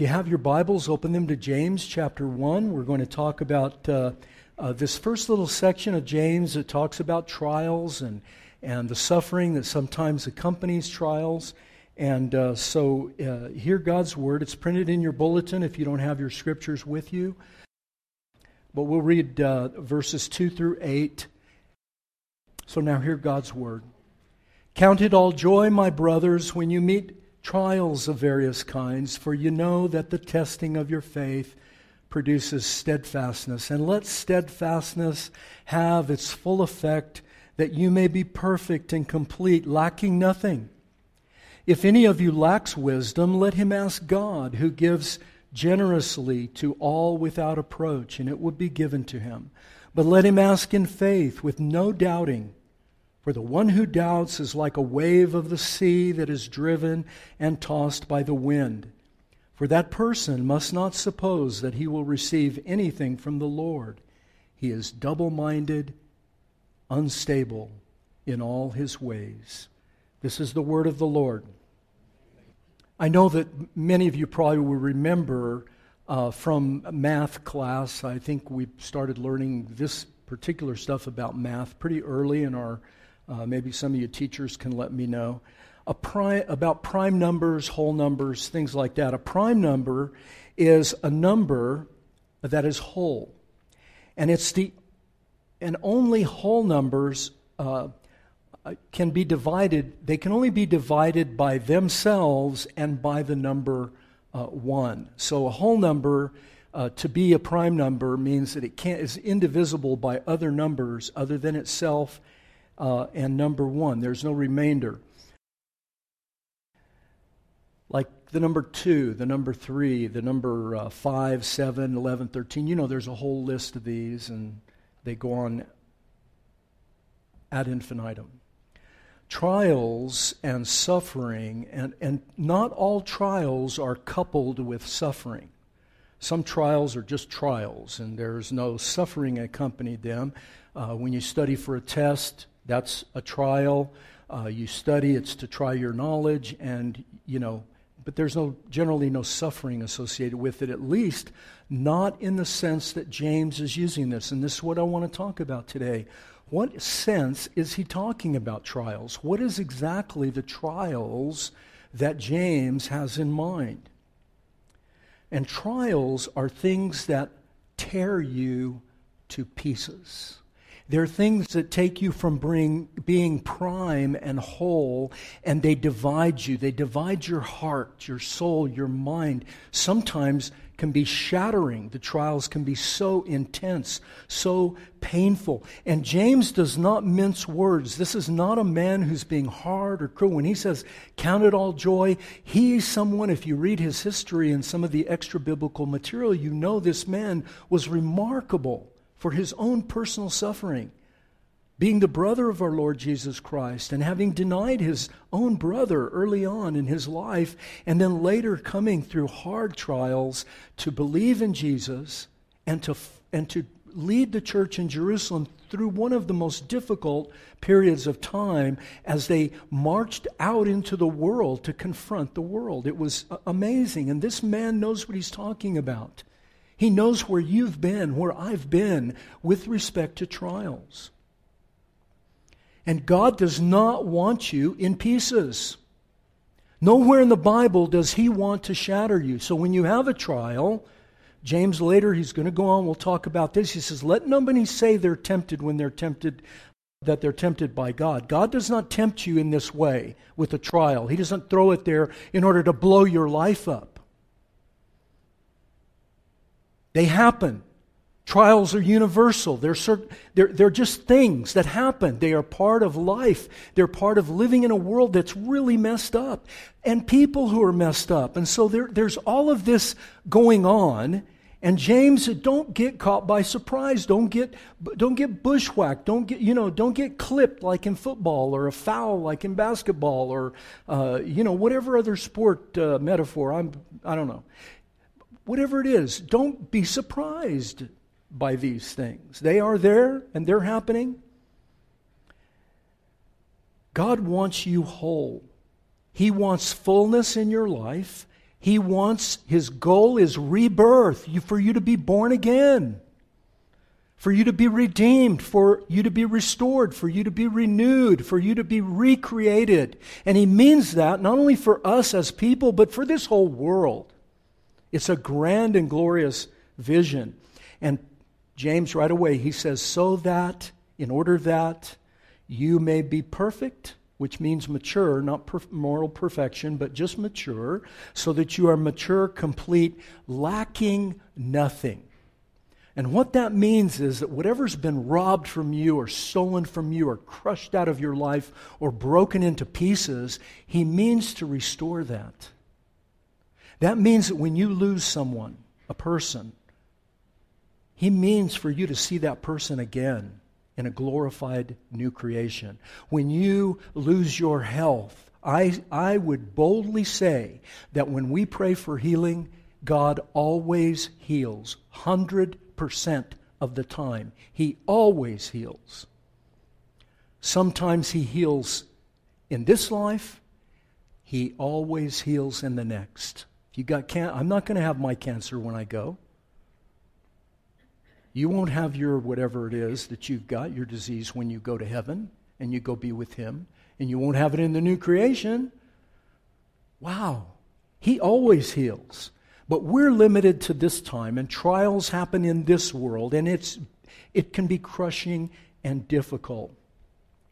You have your Bibles, open them to James chapter 1. We're going to talk about uh, uh, this first little section of James that talks about trials and, and the suffering that sometimes accompanies trials. And uh, so, uh, hear God's word. It's printed in your bulletin if you don't have your scriptures with you. But we'll read uh, verses 2 through 8. So, now hear God's word. Count it all joy, my brothers, when you meet trials of various kinds, for you know that the testing of your faith produces steadfastness. And let steadfastness have its full effect, that you may be perfect and complete, lacking nothing. If any of you lacks wisdom, let him ask God, who gives generously to all without approach, and it will be given to him. But let him ask in faith, with no doubting. For the one who doubts is like a wave of the sea that is driven and tossed by the wind. For that person must not suppose that he will receive anything from the Lord. He is double minded, unstable in all his ways. This is the word of the Lord. I know that many of you probably will remember uh, from math class. I think we started learning this particular stuff about math pretty early in our uh, maybe some of you teachers can let me know. About prime numbers, whole numbers, things like that. A prime number is a number that is whole. And it's the and only whole numbers uh, can be divided, they can only be divided by themselves and by the number uh, 1. So a whole number uh, to be a prime number means that it can't, is indivisible by other numbers other than itself uh, and number one. There's no remainder. Like the number two, the number three, the number uh, five, seven, 11, 13. You know, there's a whole list of these, and they go on ad infinitum. Trials and suffering, and, and not all trials are coupled with suffering. Some trials are just trials, and there's no suffering accompanied them. Uh, when you study for a test, that's a trial. Uh, you study, it's to try your knowledge, and, you know, but there's no, generally no suffering associated with it, at least not in the sense that James is using this. And this is what I want to talk about today. What sense is he talking about trials? What is exactly the trials that James has in mind? And trials are things that tear you to pieces. They're things that take you from being, being prime and whole, and they divide you. They divide your heart, your soul, your mind. Sometimes can be shattering. The trials can be so intense, so painful. And James does not mince words. This is not a man who's being hard or cruel. When he says, count it all joy, he's someone, if you read his history and some of the extra biblical material, you know this man was remarkable for his own personal suffering, being the brother of our Lord Jesus Christ, and having denied his own brother early on in his life, and then later coming through hard trials to believe in Jesus and to, and to lead the church in Jerusalem through one of the most difficult periods of time as they marched out into the world to confront the world. It was amazing. And this man knows what he's talking about. He knows where you've been, where I've been with respect to trials. And God does not want you in pieces. Nowhere in the Bible does He want to shatter you. So when you have a trial, James later, he's going to go on, we'll talk about this. He says, Let nobody say they're tempted when they're tempted, that they're tempted by God. God does not tempt you in this way with a trial. He doesn't throw it there in order to blow your life up. They happen. Trials are universal. They're, they're, they're just things that happen. They are part of life. They're part of living in a world that's really messed up and people who are messed up. And so there, there's all of this going on. And James said, don't get caught by surprise. Don't get, don't get bushwhacked. Don't get, you know, don't get clipped like in football or a foul like in basketball or, uh, you know, whatever other sport uh, metaphor. I'm, I don't know whatever it is, don't be surprised by these things. They are there and they're happening. God wants you whole. He wants fullness in your life, He wants, his goal is rebirth, for you to be born again, for you to be redeemed, for you to be restored, for you to be renewed, for you to be recreated. And he means that not only for us as people, but for this whole world. It's a grand and glorious vision. And James, right away, he says, so that, in order that you may be perfect which means mature, not per- moral perfection, but just mature, so that you are mature, complete, lacking nothing. And what that means is that whatever's been robbed from you, or stolen from you, or crushed out of your life, or broken into pieces, he means to restore that. That means that when you lose someone, a person, he means for you to see that person again in a glorified new creation. When you lose your health, I, I would boldly say that when we pray for healing, God always heals 100% of the time. He always heals. Sometimes He heals in this life, He always heals in the next. You got can- I'm not going to have my cancer when I go. You won't have your whatever it is that you've got, your disease, when you go to heaven and you go be with Him. And you won't have it in the new creation. Wow. He always heals. But we're limited to this time, and trials happen in this world, and it's, it can be crushing and difficult.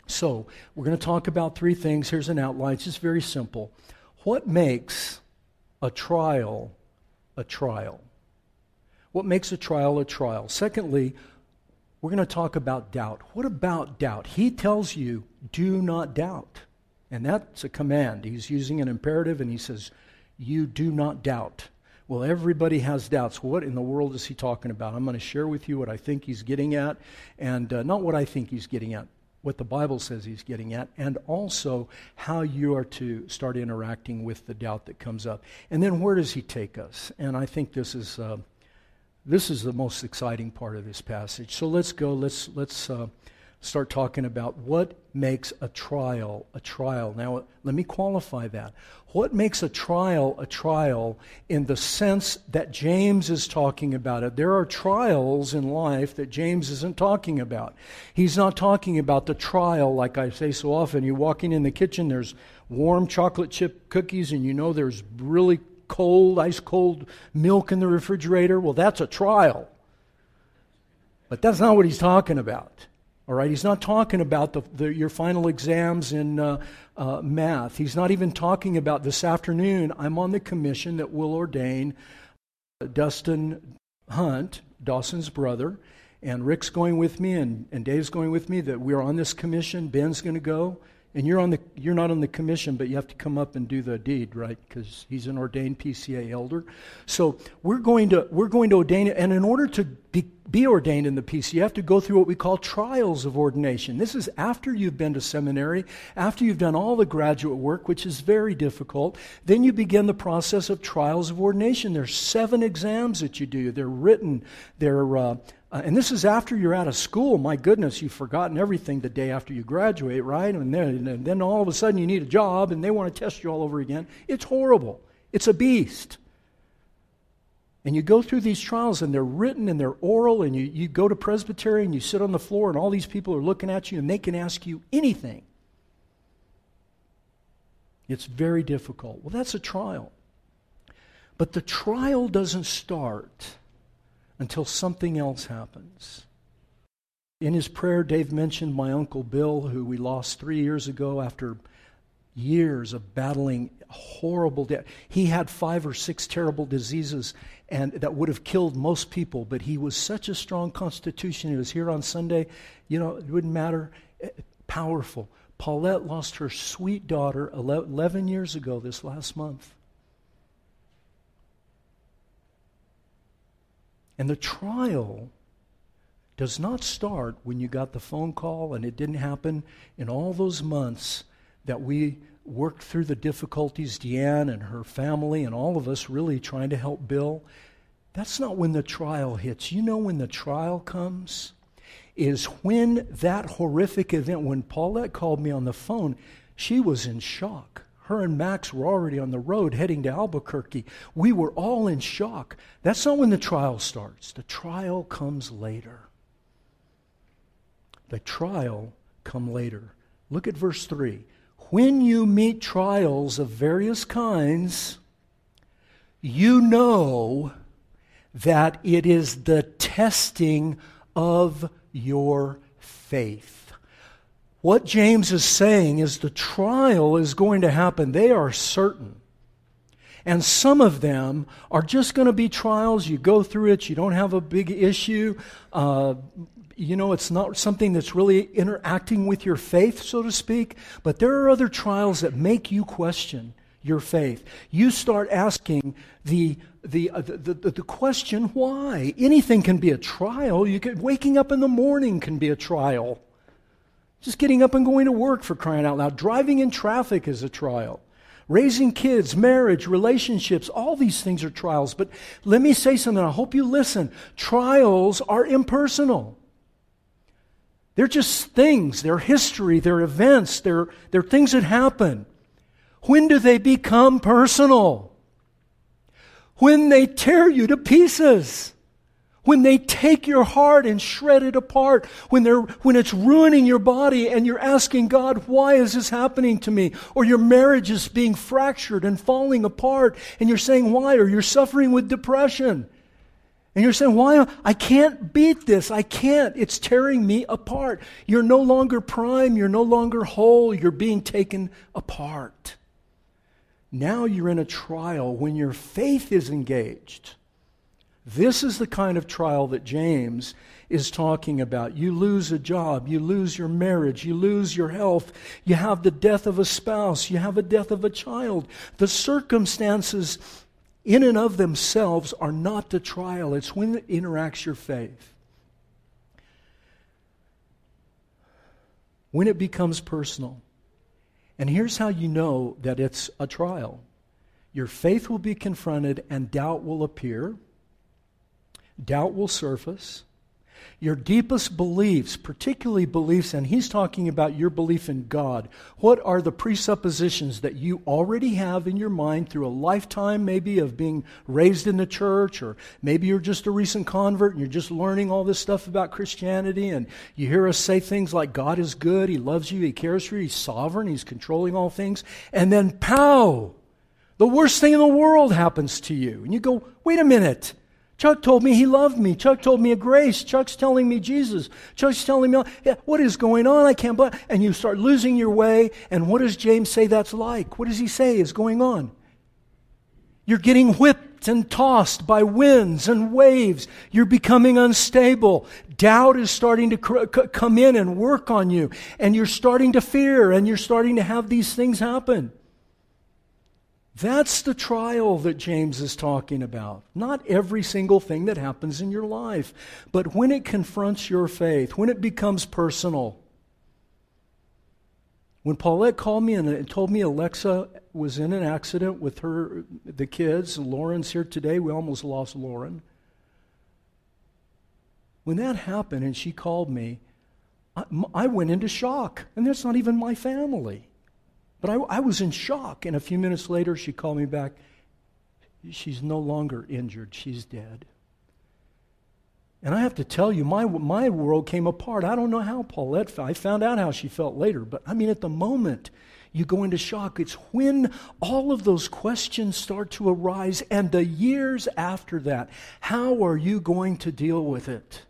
So, we're going to talk about three things. Here's an outline. It's just very simple. What makes a trial a trial? What makes a trial a trial? Secondly, we're going to talk about doubt. What about doubt? He tells you, do not doubt. And that's a command. He's using an imperative and he says, you do not doubt. Well, everybody has doubts. What in the world is he talking about? I'm going to share with you what I think he's getting at, and uh, not what I think he's getting at, what the Bible says he's getting at, and also how you are to start interacting with the doubt that comes up. And then where does he take us? And I think this is. Uh, this is the most exciting part of this passage. So let's go. Let's let's uh, start talking about what makes a trial a trial. Now, let me qualify that. What makes a trial a trial in the sense that James is talking about it? There are trials in life that James isn't talking about. He's not talking about the trial like I say so often. You're walking in the kitchen, there's warm chocolate chip cookies, and you know there's really cold, ice cold milk in the refrigerator. Well, that's a trial. But that's not what he's talking about. All right, he's not talking about the, the, your final exams in uh, uh, math. He's not even talking about this afternoon. I'm on the commission that will ordain Dustin Hunt, Dawson's brother, and Rick's going with me, and, and Dave's going with me. That we're on this commission. Ben's going to go and you're on the you're not on the commission but you have to come up and do the deed right because he's an ordained pca elder so we're going to we're going to ordain it and in order to be, be ordained in the pca you have to go through what we call trials of ordination this is after you've been to seminary after you've done all the graduate work which is very difficult then you begin the process of trials of ordination there's seven exams that you do they're written they're uh, uh, and this is after you're out of school. My goodness, you've forgotten everything the day after you graduate, right? And then, and then all of a sudden you need a job and they want to test you all over again. It's horrible. It's a beast. And you go through these trials and they're written and they're oral, and you, you go to Presbytery and you sit on the floor and all these people are looking at you and they can ask you anything. It's very difficult. Well, that's a trial. But the trial doesn't start until something else happens. In his prayer, Dave mentioned my Uncle Bill, who we lost three years ago after years of battling horrible death. He had five or six terrible diseases and that would have killed most people, but he was such a strong constitution. He was here on Sunday. You know, it wouldn't matter. Eh, powerful. Paulette lost her sweet daughter 11 years ago this last month. And the trial does not start when you got the phone call, and it didn't happen in all those months that we worked through the difficulties, Deanne and her family, and all of us really trying to help Bill. That's not when the trial hits. You know when the trial comes? Is when that horrific event, when Paulette called me on the phone, she was in shock. Her and Max were already on the road heading to Albuquerque. We were all in shock. That's not when the trial starts. The trial comes later. The trial come later. Look at verse 3. When you meet trials of various kinds, you know that it is the testing of your faith. What James is saying is the trial is going to happen. They are certain. And some of them are just going to be trials. You go through it, you don't have a big issue. Uh, you know, it's not something that's really interacting with your faith, so to speak. But there are other trials that make you question your faith. You start asking the, the, uh, the, the, the, question why. Anything can be a trial. You could, waking up in the morning can be a trial. Just getting up and going to work for crying out loud. Driving in traffic is a trial. Raising kids, marriage, relationships, all these things are trials. But let me say something. I hope you listen. Trials are impersonal. They're just things. They're history. They're events. They're, they're things that happen. When do they become personal? When they tear you to pieces. When they take your heart and shred it apart. When, they're, when it's ruining your body and you're asking God, why is this happening to me? Or your marriage is being fractured and falling apart and you're saying, why? Or you're suffering with depression. And you're saying, why? I can't beat this. I can't. It's tearing me apart. You're no longer prime. You're no longer whole. You're being taken apart. Now you're in a trial when your faith is engaged. This is the kind of trial that James is talking about. You lose a job, you lose your marriage, you lose your health, you have the death of a spouse, you have a death of a child. The circumstances in and of themselves are not the trial, it's when it interacts your faith. When it becomes personal. And here's how you know that it's a trial your faith will be confronted, and doubt will appear. Doubt will surface your deepest beliefs, particularly beliefs, and he's talking about your belief in God. What are the presuppositions that you already have in your mind through a lifetime, maybe, of being raised in the church, or maybe you're just a recent convert and you're just learning all this stuff about Christianity, and you hear us say things like God is good, He loves you, He cares for you, He's sovereign, He's controlling all things, and then pow! The worst thing in the world happens to you. And you go, wait a minute. Chuck told me he loved me. Chuck told me a grace. Chuck's telling me Jesus. Chuck's telling me, what is going on? I can't believe. And you start losing your way. And what does James say that's like? What does he say is going on? You're getting whipped and tossed by winds and waves. You're becoming unstable. Doubt is starting to come in and work on you. And you're starting to fear and you're starting to have these things happen. That's the trial that James is talking about. Not every single thing that happens in your life, but when it confronts your faith, when it becomes personal. When Paulette called me and uh, told me Alexa was in an accident with her, the kids, Lauren's here today, we almost lost Lauren. When that happened and she called me, I, I went into shock, and that's not even my family. But I, I was in shock. And a few minutes later, she called me back. She's no longer injured, she's dead. And I have to tell you, my, my world came apart. I don't know how Paulette felt. I found out how she felt later. But I mean, at the moment, you go into shock. It's when all of those questions start to arise, and the years after that, how are you going to deal with it?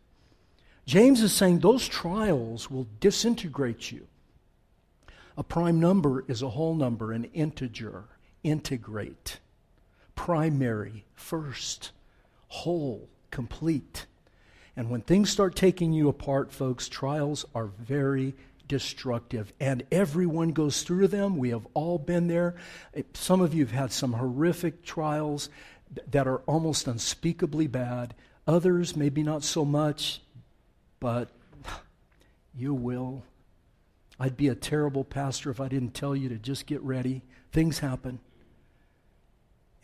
James is saying those trials will disintegrate you. A prime number is a whole number, an integer, integrate, primary, first, whole, complete. And when things start taking you apart, folks, trials are very destructive. And everyone goes through them. We have all been there. Some of you have had some horrific trials that are almost unspeakably bad. Others, maybe not so much, but you will I'd be a terrible pastor if I didn't tell you to just get ready. Things happen.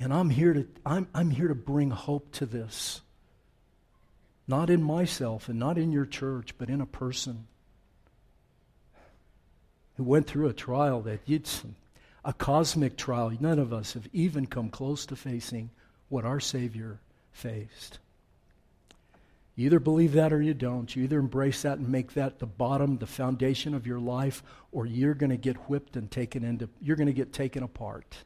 And I'm here to, I'm, I'm here to bring hope to this. Not in myself and not in your church, but in a person who went through a trial that you'd, a cosmic trial. None of us have even come close to facing what our Savior faced. You either believe that or you don't. You either embrace that and make that the bottom, the foundation of your life, or you're going to get whipped and taken into, you're going to get taken apart.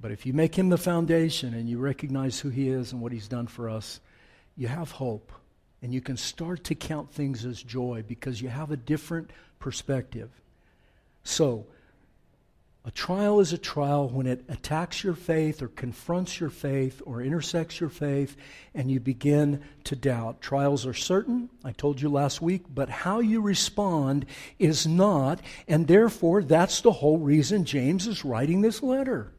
But if you make him the foundation and you recognize who he is and what he's done for us, you have hope. And you can start to count things as joy because you have a different perspective. So, a trial is a trial when it attacks your faith or confronts your faith or intersects your faith and you begin to doubt. Trials are certain, I told you last week, but how you respond is not, and therefore that's the whole reason James is writing this letter.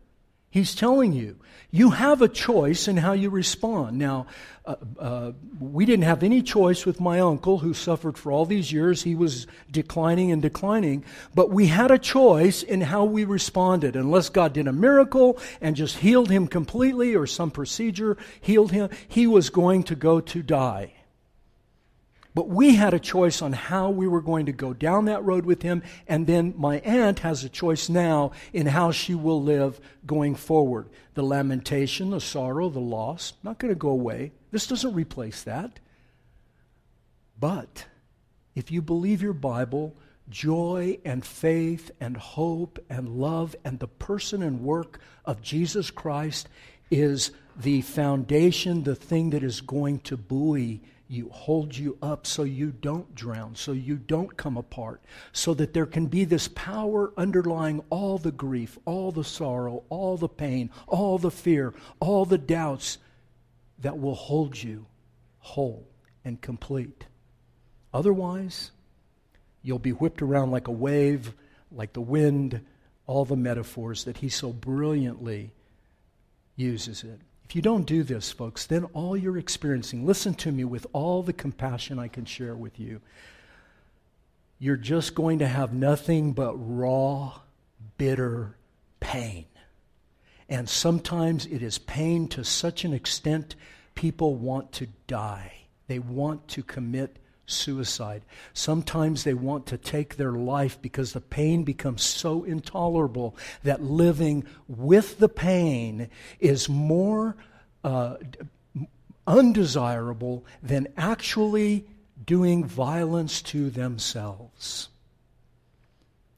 He's telling you, you have a choice in how you respond. Now, uh, uh, we didn't have any choice with my uncle who suffered for all these years. He was declining and declining, but we had a choice in how we responded. Unless God did a miracle and just healed him completely or some procedure healed him, he was going to go to die. But we had a choice on how we were going to go down that road with him, and then my aunt has a choice now in how she will live going forward. The lamentation, the sorrow, the loss, not going to go away. This doesn't replace that. But if you believe your Bible, joy and faith and hope and love and the person and work of Jesus Christ is the foundation, the thing that is going to buoy you, hold you up so you don't drown, so you don't come apart, so that there can be this power underlying all the grief, all the sorrow, all the pain, all the fear, all the doubts that will hold you whole and complete. Otherwise, you'll be whipped around like a wave, like the wind, all the metaphors that he so brilliantly uses it. If you don't do this, folks, then all you're experiencing, listen to me with all the compassion I can share with you, you're just going to have nothing but raw, bitter pain. And sometimes it is pain to such an extent people want to die. They want to commit suicide. Sometimes they want to take their life because the pain becomes so intolerable that living with the pain is more uh, undesirable than actually doing violence to themselves.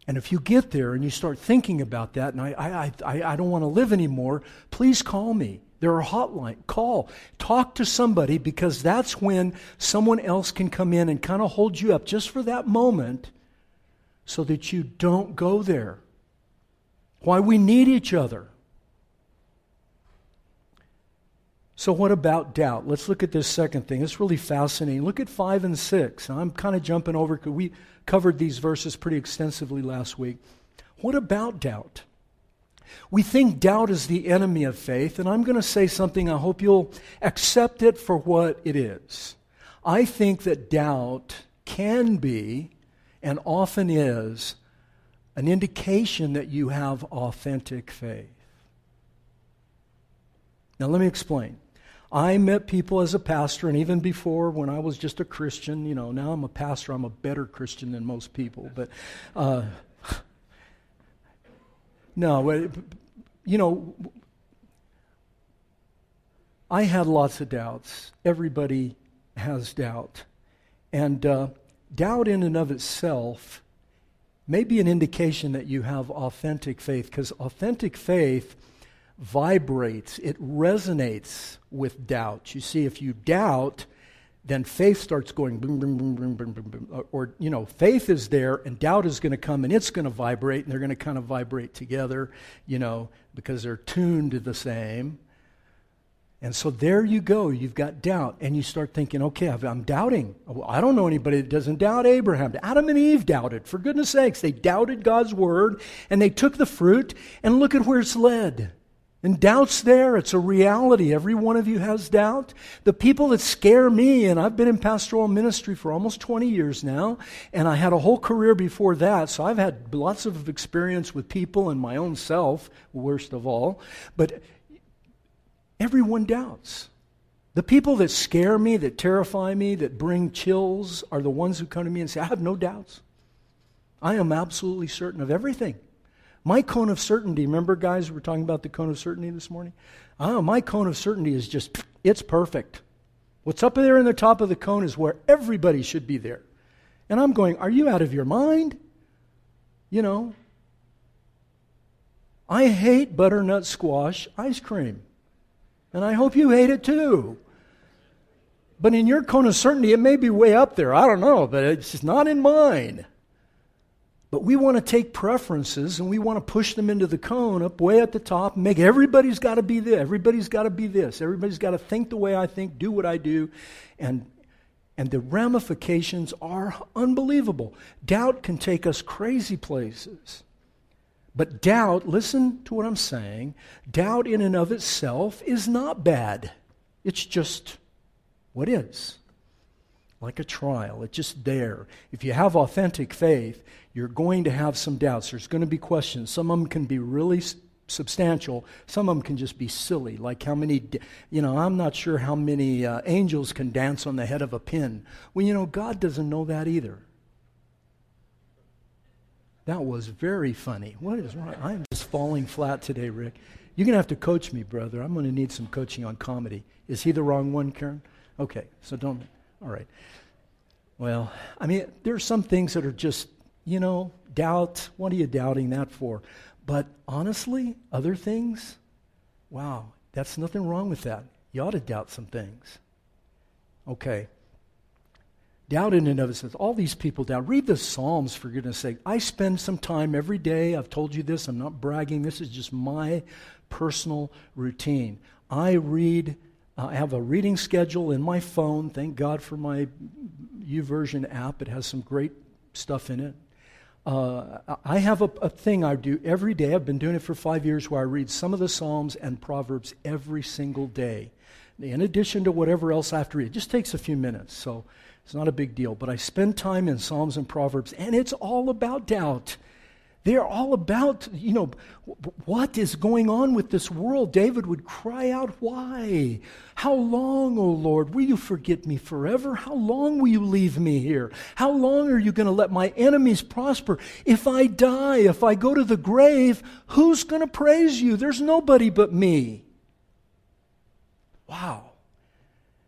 And if you get there and you start thinking about that, and I, I, I, I don't want to live anymore, please call me. There are hotline. Call. Talk to somebody because that's when someone else can come in and kind of hold you up just for that moment so that you don't go there. Why we need each other. So, what about doubt? Let's look at this second thing. It's really fascinating. Look at 5 and 6. I'm kind of jumping over because we covered these verses pretty extensively last week. What about doubt? We think doubt is the enemy of faith, and I'm going to say something. I hope you'll accept it for what it is. I think that doubt can be, and often is, an indication that you have authentic faith. Now, let me explain. I met people as a pastor, and even before when I was just a Christian, you know, now I'm a pastor, I'm a better Christian than most people. But uh, no, you know, I had lots of doubts. Everybody has doubt. And uh, doubt, in and of itself, may be an indication that you have authentic faith, because authentic faith vibrates, it resonates with doubt. You see, if you doubt, then faith starts going boom, boom, boom, boom, boom, boom, boom. Or, you know, faith is there and doubt is going to come and it's going to vibrate and they're going to kind of vibrate together, you know, because they're tuned to the same. And so there you go. You've got doubt. And you start thinking, okay, I'm doubting. I don't know anybody that doesn't doubt Abraham. Adam and Eve doubted. For goodness sakes, they doubted God's word and they took the fruit and look at where it's led. And doubt's there. It's a reality. Every one of you has doubt. The people that scare me, and I've been in pastoral ministry for almost 20 years now, and I had a whole career before that, so I've had lots of experience with people and my own self, worst of all. But everyone doubts. The people that scare me, that terrify me, that bring chills are the ones who come to me and say, I have no doubts. I am absolutely certain of everything. My cone of certainty, remember, guys, we are talking about the cone of certainty this morning? Oh, my cone of certainty is just, it's perfect. What's up there in the top of the cone is where everybody should be there. And I'm going, Are you out of your mind? You know, I hate butternut squash ice cream. And I hope you hate it too. But in your cone of certainty, it may be way up there. I don't know, but it's not in mine. But we want to take preferences and we want to push them into the cone up way at the top make everybody's got to be this, everybody's got to be this, everybody's got to think the way I think, do what I do. And, and the ramifications are unbelievable. Doubt can take us crazy places. But doubt, listen to what I'm saying, doubt in and of itself is not bad. It's just what is. Like a trial, it's just there. If you have authentic faith, you're going to have some doubts. There's going to be questions. Some of them can be really substantial. Some of them can just be silly, like how many, you know, I'm not sure how many uh, angels can dance on the head of a pin. Well, you know, God doesn't know that either. That was very funny. What is wrong? I'm just falling flat today, Rick. You're going to have to coach me, brother. I'm going to need some coaching on comedy. Is he the wrong one, Karen? Okay, so don't. All right. Well, I mean, there are some things that are just you know, doubt. What are you doubting that for? But honestly, other things, wow, that's nothing wrong with that. You ought to doubt some things. Okay. Doubt in and of itself. All these people doubt. Read the Psalms, for goodness sake. I spend some time every day. I've told you this. I'm not bragging. This is just my personal routine. I read, I have a reading schedule in my phone. Thank God for my YouVersion app. It has some great stuff in it. Uh, I have a, a, thing I do every day. I've been doing it for five years where I read some of the Psalms and Proverbs every single day. In addition to whatever else I have to read, it just takes a few minutes, so it's not a big deal. But I spend time in Psalms and Proverbs, and it's all about doubt. They're all about, you know, what is going on with this world. David would cry out, Why? How long, O Lord, will you forget me forever? How long will you leave me here? How long are you going to let my enemies prosper? If I die, if I go to the grave, who's going to praise you? There's nobody but me. Wow.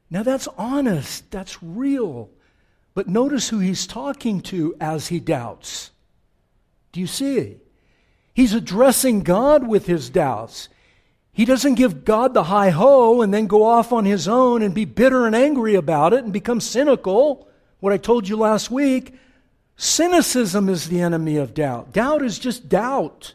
Now that's honest, that's real. But notice who he's talking to as he doubts. Do you see? He's addressing God with his doubts. He doesn't give God the high ho and then go off on his own and be bitter and angry about it and become cynical. What I told you last week cynicism is the enemy of doubt. Doubt is just doubt.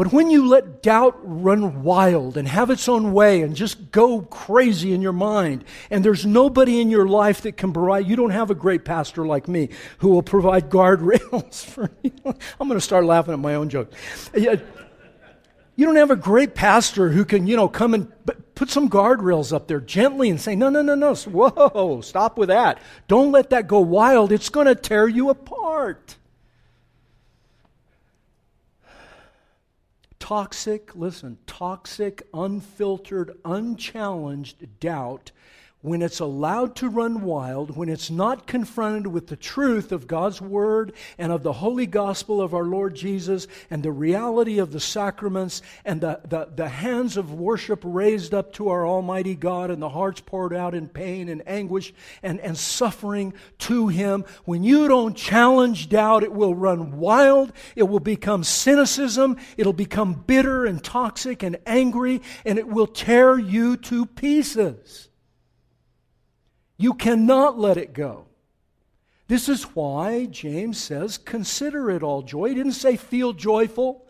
But when you let doubt run wild and have its own way and just go crazy in your mind, and there's nobody in your life that can provide, you don't have a great pastor like me who will provide guardrails for you. I'm going to start laughing at my own joke. You don't have a great pastor who can, you know, come and put some guardrails up there gently and say, no, no, no, no, whoa, stop with that. Don't let that go wild. It's going to tear you apart. Toxic, listen, toxic, unfiltered, unchallenged doubt when it's allowed to run wild, when it's not confronted with the truth of God's Word and of the holy gospel of our Lord Jesus and the reality of the sacraments and the, the, the hands of worship raised up to our Almighty God and the hearts poured out in pain and anguish and, and suffering to Him, when you don't challenge doubt, it will run wild, it will become cynicism, it'll become bitter and toxic and angry, and it will tear you to pieces. You cannot let it go. This is why James says, consider it all joy. He didn't say feel joyful.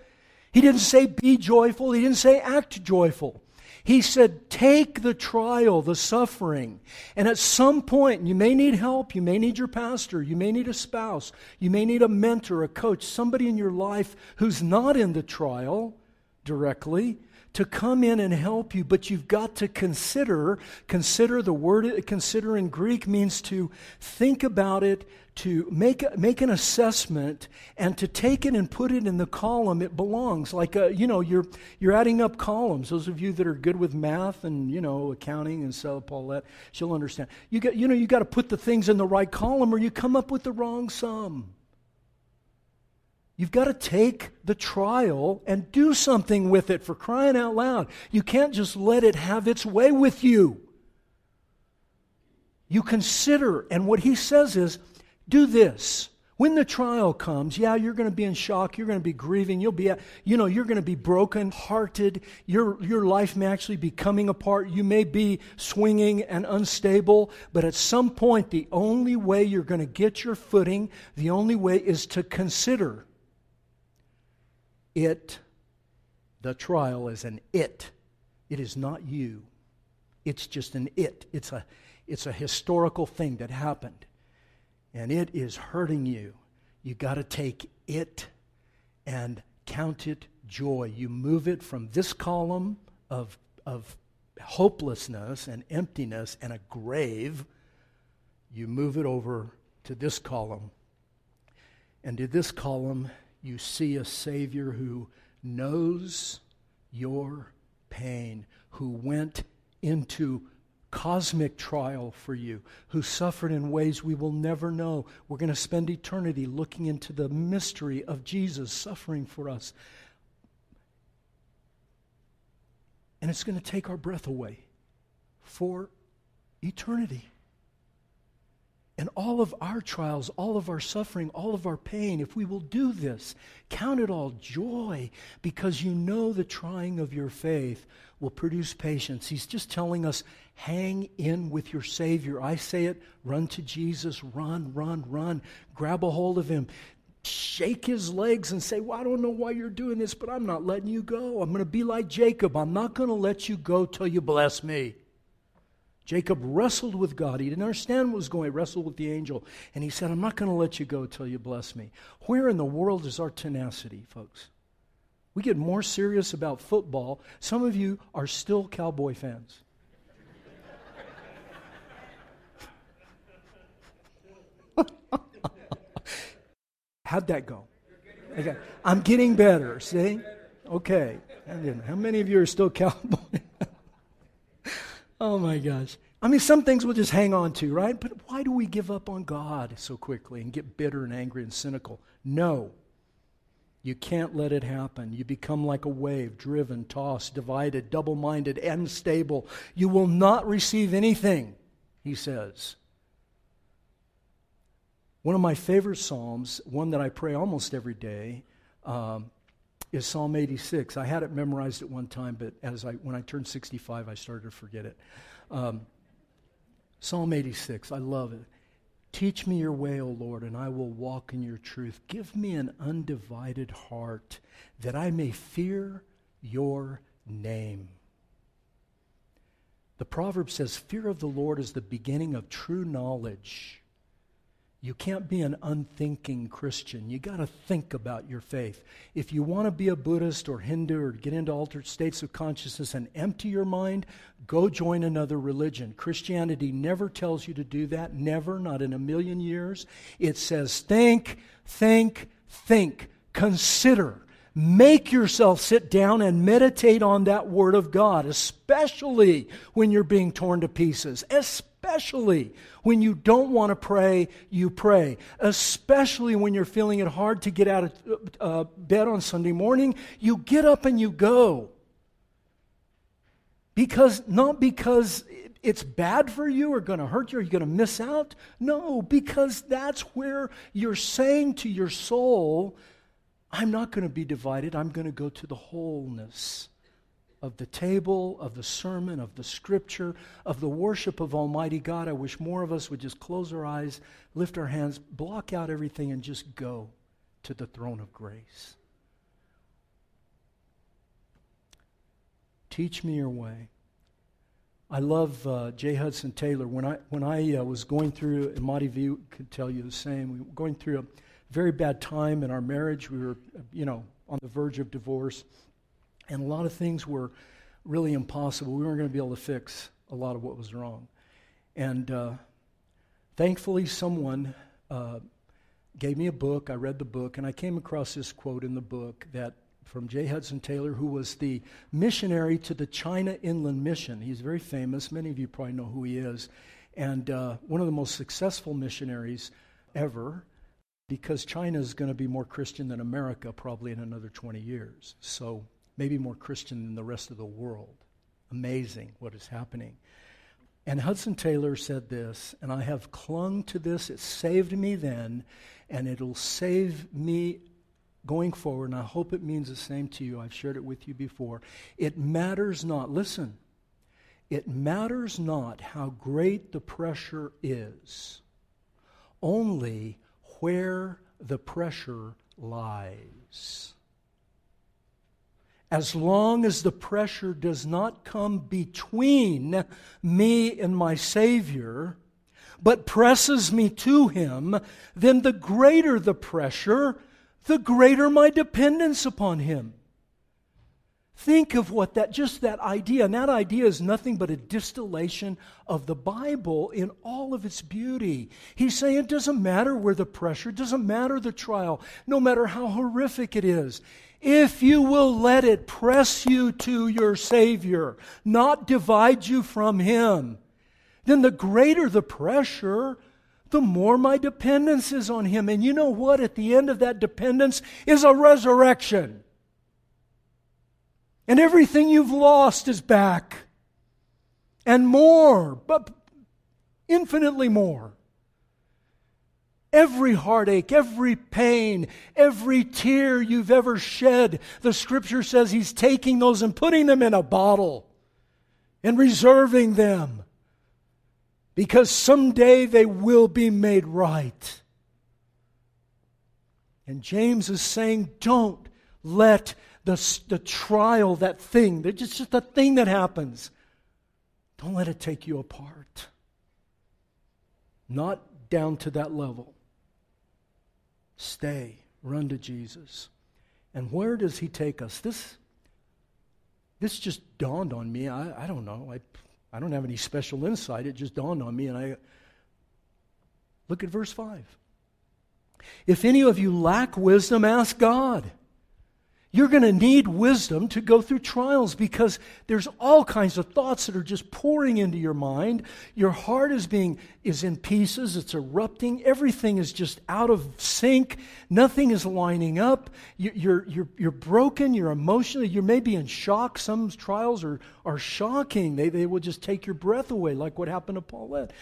He didn't say be joyful. He didn't say act joyful. He said, take the trial, the suffering. And at some point, you may need help. You may need your pastor. You may need a spouse. You may need a mentor, a coach, somebody in your life who's not in the trial directly to come in and help you, but you've got to consider. Consider the word consider in Greek means to think about it, to make, make an assessment, and to take it and put it in the column it belongs. Like, a, uh, you know, you're, you're adding up columns. Those of you that are good with math and, you know, accounting and so, Paulette, she'll understand. You, got, you know, you got to put the things in the right column or you come up with the wrong sum. You've got to take the trial and do something with it for crying out loud. You can't just let it have its way with you. You consider, and what he says is do this. When the trial comes, yeah, you're going to be in shock. You're going to be grieving. You'll be, you know, you're going to be broken hearted. Your, your life may actually be coming apart. You may be swinging and unstable. But at some point, the only way you're going to get your footing, the only way is to consider it. The trial is an it. It is not you. It's just an it. It's a, it's a historical thing that happened and it is hurting you, you got to take it and count it joy. You move it from this column of, of hopelessness and emptiness and a grave, you move it over to this column. And to this column, you see a Savior who knows your pain, who went into cosmic trial for you, who suffered in ways we will never know. We're going to spend eternity looking into the mystery of Jesus suffering for us. And it's going to take our breath away for eternity. And all of our trials, all of our suffering, all of our pain, if we will do this, count it all joy because you know the trying of your faith will produce patience. He's just telling us hang in with your Savior. I say it run to Jesus, run, run, run. Grab a hold of Him. Shake his legs and say, Well, I don't know why you're doing this, but I'm not letting you go. I'm going to be like Jacob. I'm not going to let you go till you bless me. Jacob wrestled with God. He didn't understand what was going. He wrestled with the angel. And he said, I'm not going to let you go till you bless me. Where in the world is our tenacity, folks? We get more serious about football. Some of you are still cowboy fans. How'd that go? Okay. I'm getting better, see? Okay. How many of you are still cowboy? oh my gosh. I mean, some things we'll just hang on to, right? But why do we give up on God so quickly and get bitter and angry and cynical? No. You can't let it happen. You become like a wave, driven, tossed, divided, double minded, unstable. You will not receive anything, he says. One of my favorite Psalms, one that I pray almost every day, um, is Psalm 86. I had it memorized at one time, but as I, when I turned 65, I started to forget it. Um, Psalm 86, I love it. Teach me your way, O Lord, and I will walk in your truth. Give me an undivided heart that I may fear your name. The proverb says, Fear of the Lord is the beginning of true knowledge. You can't be an unthinking Christian. You got to think about your faith. If you want to be a Buddhist or Hindu or get into altered states of consciousness and empty your mind, go join another religion. Christianity never tells you to do that, never, not in a million years. It says think, think, think, consider. Make yourself sit down and meditate on that Word of God, especially when you're being torn to pieces. Especially when you don't want to pray, you pray. Especially when you're feeling it hard to get out of uh, bed on Sunday morning, you get up and you go. Because, not because it's bad for you or going to hurt you or you're going to miss out. No, because that's where you're saying to your soul, I'm not going to be divided. I'm going to go to the wholeness of the table, of the sermon, of the scripture, of the worship of Almighty God. I wish more of us would just close our eyes, lift our hands, block out everything, and just go to the throne of grace. Teach me your way. I love uh, J. Hudson Taylor. When I, when I uh, was going through, and Monty V could tell you the same, we were going through a very bad time in our marriage. We were, you know, on the verge of divorce. And a lot of things were really impossible. We weren't going to be able to fix a lot of what was wrong. And uh, thankfully, someone uh, gave me a book. I read the book, and I came across this quote in the book that from J. Hudson Taylor, who was the missionary to the China Inland Mission. He's very famous. Many of you probably know who he is. And uh, one of the most successful missionaries ever. Because China is going to be more Christian than America probably in another 20 years. So maybe more Christian than the rest of the world. Amazing what is happening. And Hudson Taylor said this, and I have clung to this. It saved me then, and it'll save me going forward. And I hope it means the same to you. I've shared it with you before. It matters not, listen, it matters not how great the pressure is, only where the pressure lies. As long as the pressure does not come between me and my Savior, but presses me to Him, then the greater the pressure, the greater my dependence upon Him. Think of what that, just that idea, and that idea is nothing but a distillation of the Bible in all of its beauty. He's saying it doesn't matter where the pressure, doesn't matter the trial, no matter how horrific it is. If you will let it press you to your Savior, not divide you from Him, then the greater the pressure, the more my dependence is on Him. And you know what? At the end of that dependence is a resurrection and everything you've lost is back. And more, but infinitely more. Every heartache, every pain, every tear you've ever shed, the scripture says he's taking those and putting them in a bottle and reserving them because someday they will be made right. And James is saying, don't let the, the trial, that thing, it's just, just a thing that happens. Don't let it take you apart. Not down to that level. Stay, run to Jesus. And where does he take us? This, this just dawned on me. I, I don't know. I, I don't have any special insight. It just dawned on me, and I look at verse 5. If any of you lack wisdom, ask God you're going to need wisdom to go through trials because there's all kinds of thoughts that are just pouring into your mind. Your heart is being is in pieces, it's erupting. Everything is just out of sync. Nothing is lining up. You're, you're, you're broken, you're emotionally, you may be in shock. Some trials are, are shocking. They, they will just take your breath away, like what happened to Paulette.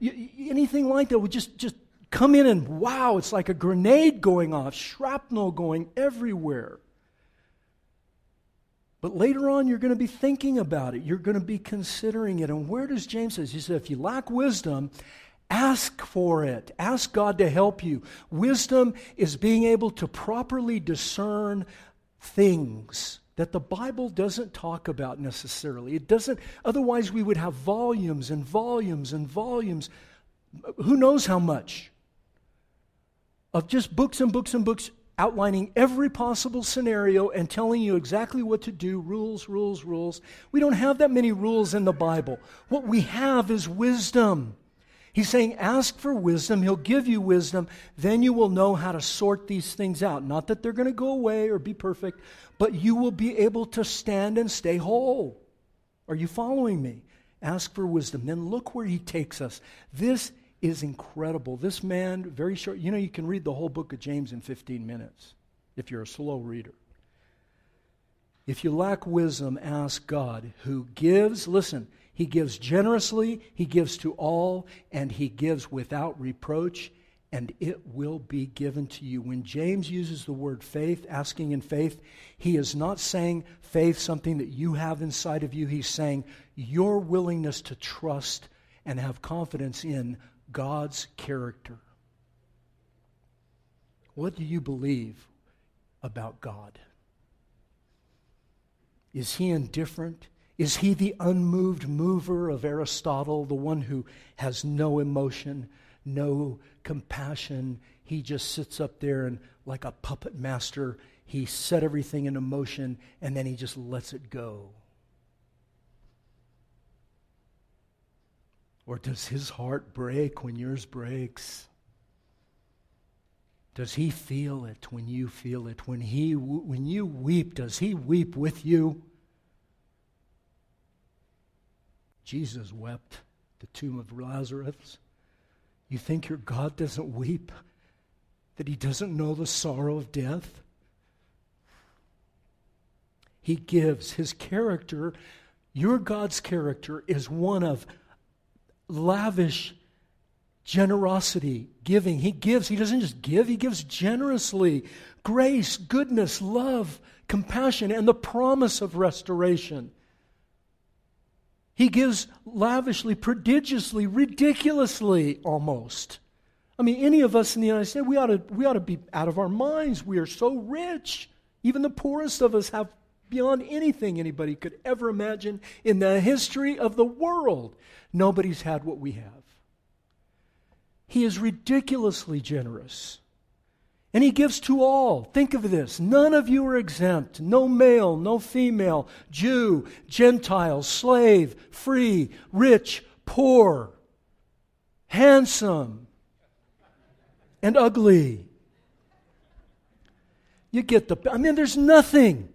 Anything like that would just, just come in and wow, it's like a grenade going off, shrapnel going everywhere. But later on, you're going to be thinking about it. You're going to be considering it. And where does James say? He said, if you lack wisdom, ask for it. Ask God to help you. Wisdom is being able to properly discern things that the Bible doesn't talk about necessarily. It doesn't, otherwise, we would have volumes and volumes and volumes. Who knows how much? Of just books and books and books outlining every possible scenario and telling you exactly what to do rules, rules, rules. We don't have that many rules in the Bible. What we have is wisdom. He's saying, ask for wisdom. He'll give you wisdom. Then you will know how to sort these things out. Not that they're going to go away or be perfect, but you will be able to stand and stay whole. Are you following me? Ask for wisdom. Then look where he takes us. This is incredible. This man, very short, you know, you can read the whole book of James in 15 minutes if you're a slow reader. If you lack wisdom, ask God, who gives, listen, he gives generously, he gives to all, and he gives without reproach, and it will be given to you. When James uses the word faith, asking in faith, he is not saying faith, something that you have inside of you. He's saying your willingness to trust and have confidence in God's character. What do you believe about God? Is he indifferent? Is he the unmoved mover of Aristotle, the one who has no emotion, no compassion? He just sits up there and, like a puppet master, he set everything into motion and then he just lets it go. Or does his heart break when yours breaks? Does he feel it when you feel it? When, he, when you weep, does he weep with you? Jesus wept the tomb of Lazarus. You think your God doesn't weep that he doesn't know the sorrow of death? He gives his character, your God's character, is one of lavish generosity, giving. He gives, he doesn't just give, he gives generously. Grace, goodness, love, compassion, and the promise of restoration. He gives lavishly, prodigiously, ridiculously almost. I mean, any of us in the United States, we ought, to, we ought to be out of our minds. We are so rich. Even the poorest of us have beyond anything anybody could ever imagine in the history of the world. Nobody's had what we have. He is ridiculously generous. And he gives to all. Think of this. None of you are exempt. No male, no female, Jew, Gentile, slave, free, rich, poor, handsome, and ugly. You get the, I mean, there's nothing.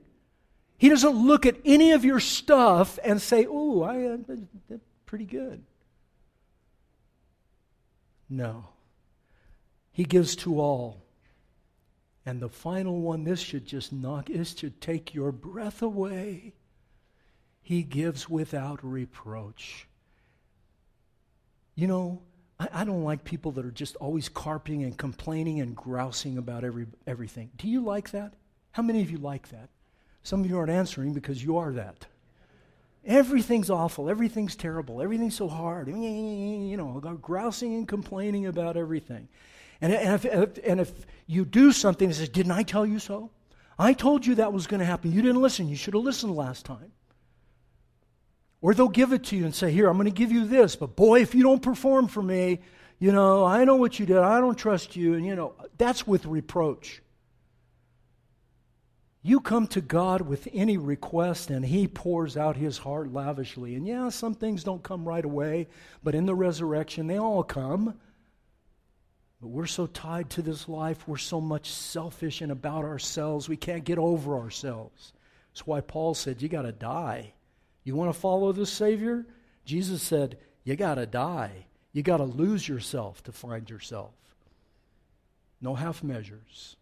He doesn't look at any of your stuff and say, oh, I, uh, pretty good. No. He gives to all. And the final one, this should just knock, is to take your breath away. He gives without reproach. You know, I, I, don't like people that are just always carping and complaining and grousing about every, everything. Do you like that? How many of you like that? Some of you aren't answering because you are that. Everything's awful. Everything's terrible. Everything's so hard. You know, grousing and complaining about everything. And, if, and if you do something that says, Didn't I tell you so? I told you that was going to happen. You didn't listen. You should have listened last time. Or they'll give it to you and say, Here, I'm going to give you this, but boy, if you don't perform for me, you know, I know what you did. I don't trust you. And, you know, that's with reproach. You come to God with any request, and He pours out His heart lavishly. And yeah, some things don't come right away, but in the resurrection, they all come. But we're so tied to this life, we're so much selfish and about ourselves, we can't get over ourselves. That's why Paul said, You got to die. You want to follow the Savior? Jesus said, You got to die. You got to lose yourself to find yourself. No half measures.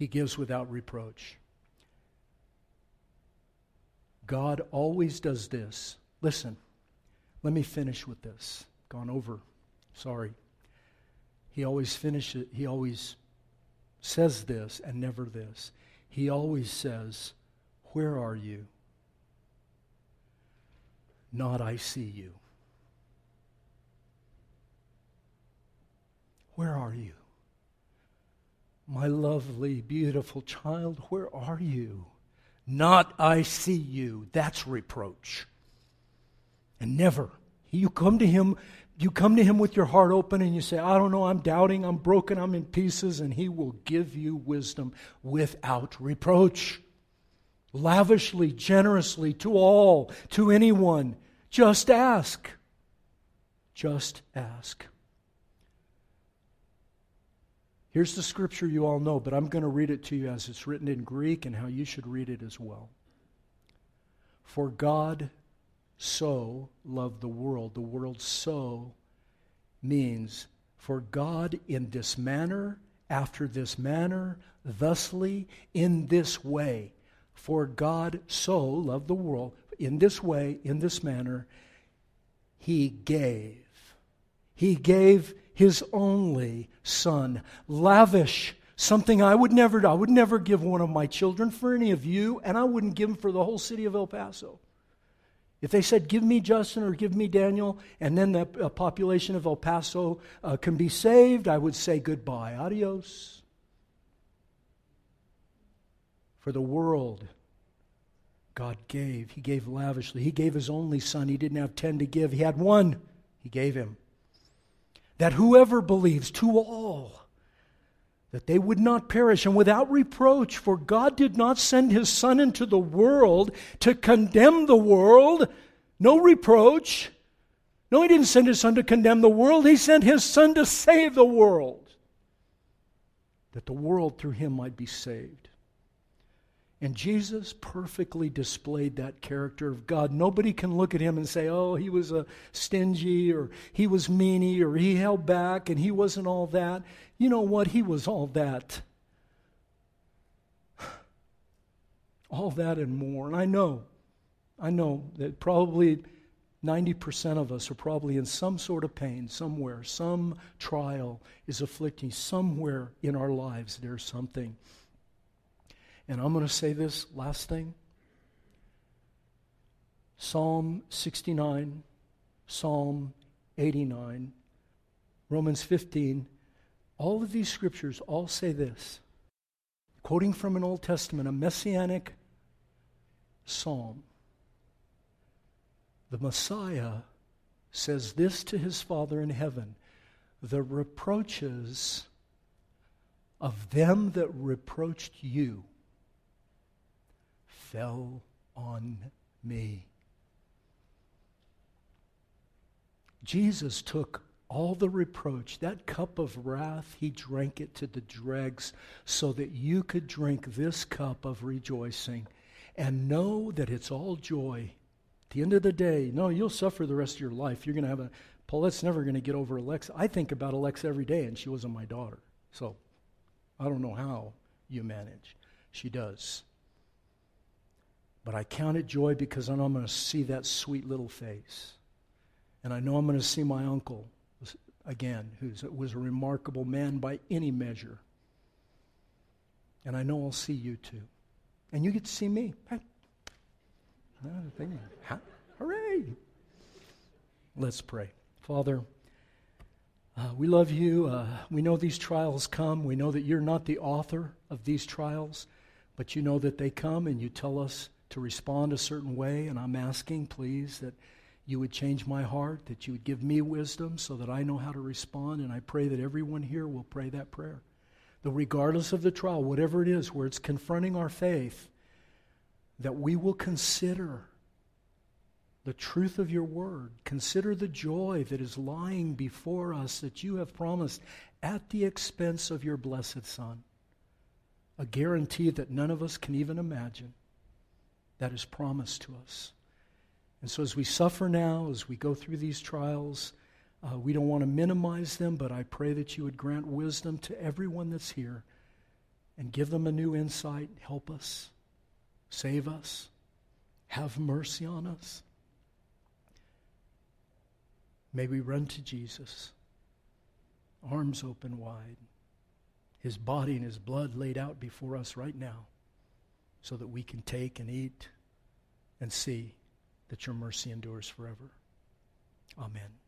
He gives without reproach. God always does this. Listen, let me finish with this. Gone over. Sorry. He always finishes, he always says this and never this. He always says, Where are you? Not, I see you. Where are you? My lovely, beautiful child, where are you? Not, I see you. That's reproach. And never. You come to him you come to Him with your heart open and you say, I don't know, I'm doubting, I'm broken, I'm in pieces, and He will give you wisdom without reproach. Lavishly, generously, to all, to anyone. Just ask. Just ask. Here's the scripture you all know, but I'm going to read it to you as it's written in Greek and how you should read it as well. For God so loved the world. The world so means for God in this manner, after this manner, thusly, in this way. For God so loved the world in this way, in this manner, he gave. He gave his only son, lavish, something I would never. I would never give one of my children for any of you, and I wouldn't give them for the whole city of El Paso. If they said, Give me Justin or give me Daniel, and then the uh, population of El Paso uh, can be saved, I would say goodbye. Adios. For the world, God gave. He gave lavishly. He gave His only Son. He didn't have ten to give, He had one. He gave Him. That whoever believes, to all, that they would not perish and without reproach, for God did not send his Son into the world to condemn the world. No reproach. No, he didn't send his Son to condemn the world, he sent his Son to save the world, that the world through him might be saved. And Jesus perfectly displayed that character of God. Nobody can look at him and say, oh, he was a stingy or he was meany or he held back and he wasn't all that. You know what? He was all that. All that and more. And I know, I know that probably 90% of us are probably in some sort of pain somewhere. Some trial is afflicting somewhere in our lives. There's something. And I'm going to say this last thing Psalm 69, Psalm 89, Romans 15. All of these scriptures all say this. Quoting from an Old Testament, a messianic psalm. The Messiah says this to his Father in heaven The reproaches of them that reproached you fell on me. Jesus took all the reproach, that cup of wrath, he drank it to the dregs so that you could drink this cup of rejoicing and know that it's all joy at the end of the day, no, you'll suffer the rest of your life. You're going to have a, Paulette's never going to get over Alexa. I think about Alexa every day, and she wasn't my daughter. So I don't know how you manage. She does. But I count it joy because I know I'm going to see that sweet little face. And I know I'm going to see my uncle again, who was a remarkable man by any measure. And I know I'll see you too. And you get to see me. Hooray! Let's pray. Father, uh, we love you. Uh, we know these trials come. We know that you're not the author of these trials, but you know that they come and you tell us to respond a certain way. And I'm asking, please, that you would change my heart, that you would give me wisdom so that I know how to respond. And I pray that everyone here will pray that prayer. That regardless of the trial, whatever it is, where it's confronting our faith, that we will consider the truth of your word. Consider the joy that is lying before us that you have promised at the expense of your blessed Son. A guarantee that none of us can even imagine that is promised to us. And so, as we suffer now, as we go through these trials, uh, we don't want to minimize them, but I pray that you would grant wisdom to everyone that's here and give them a new insight. Help us. Save us. Have mercy on us. May we run to Jesus, arms open wide, his body and his blood laid out before us right now, so that we can take and eat and see that your mercy endures forever. Amen.